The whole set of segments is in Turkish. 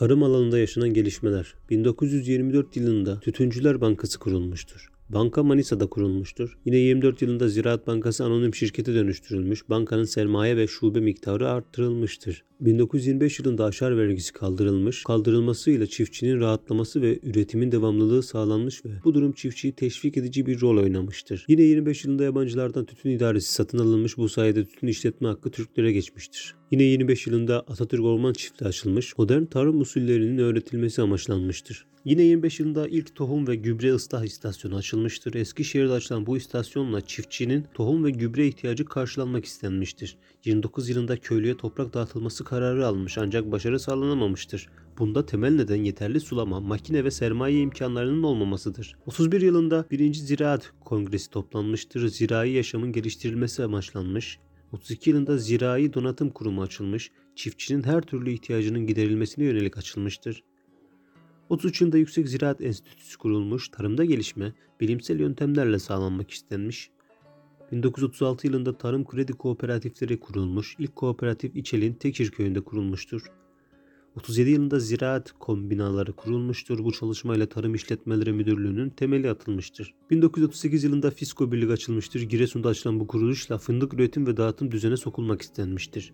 Tarım alanında yaşanan gelişmeler. 1924 yılında Tütüncüler Bankası kurulmuştur. Banka Manisa'da kurulmuştur. Yine 24 yılında Ziraat Bankası anonim şirkete dönüştürülmüş. Bankanın sermaye ve şube miktarı arttırılmıştır. 1925 yılında aşar vergisi kaldırılmış. Kaldırılmasıyla çiftçinin rahatlaması ve üretimin devamlılığı sağlanmış ve bu durum çiftçiyi teşvik edici bir rol oynamıştır. Yine 25 yılında yabancılardan tütün idaresi satın alınmış. Bu sayede tütün işletme hakkı Türklere geçmiştir. Yine 25 yılında Atatürk Orman Çiftliği açılmış. Modern tarım usullerinin öğretilmesi amaçlanmıştır. Yine 25 yılında ilk tohum ve gübre ıslah istasyonu açılmıştır. Eskişehir'de açılan bu istasyonla çiftçinin tohum ve gübre ihtiyacı karşılanmak istenmiştir. 29 yılında köylüye toprak dağıtılması kararı almış ancak başarı sağlanamamıştır. Bunda temel neden yeterli sulama, makine ve sermaye imkanlarının olmamasıdır. 31 yılında 1. Ziraat Kongresi toplanmıştır. Zirai yaşamın geliştirilmesi amaçlanmış. 32 yılında Zirai Donatım Kurumu açılmış, çiftçinin her türlü ihtiyacının giderilmesine yönelik açılmıştır. 33 yılında Yüksek Ziraat Enstitüsü kurulmuş, tarımda gelişme bilimsel yöntemlerle sağlanmak istenmiş. 1936 yılında Tarım Kredi Kooperatifleri kurulmuş, ilk kooperatif İçel'in Tekir köyünde kurulmuştur. 37 yılında ziraat kombinaları kurulmuştur. Bu çalışmayla Tarım İşletmeleri Müdürlüğü'nün temeli atılmıştır. 1938 yılında Fisko Birlik açılmıştır. Giresun'da açılan bu kuruluşla fındık üretim ve dağıtım düzene sokulmak istenmiştir.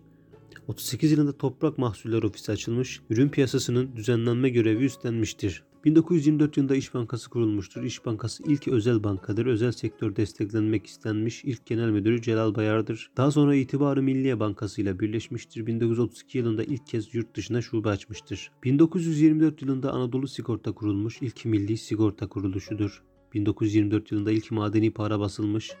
38 yılında Toprak Mahsulleri Ofisi açılmış, ürün piyasasının düzenlenme görevi üstlenmiştir. 1924 yılında İş Bankası kurulmuştur. İş Bankası ilk özel bankadır. Özel sektör desteklenmek istenmiş. İlk genel müdürü Celal Bayar'dır. Daha sonra İtibarı Milliye Bankası ile birleşmiştir. 1932 yılında ilk kez yurt dışına şube açmıştır. 1924 yılında Anadolu Sigorta kurulmuş. İlk milli sigorta kuruluşudur. 1924 yılında ilk madeni para basılmış.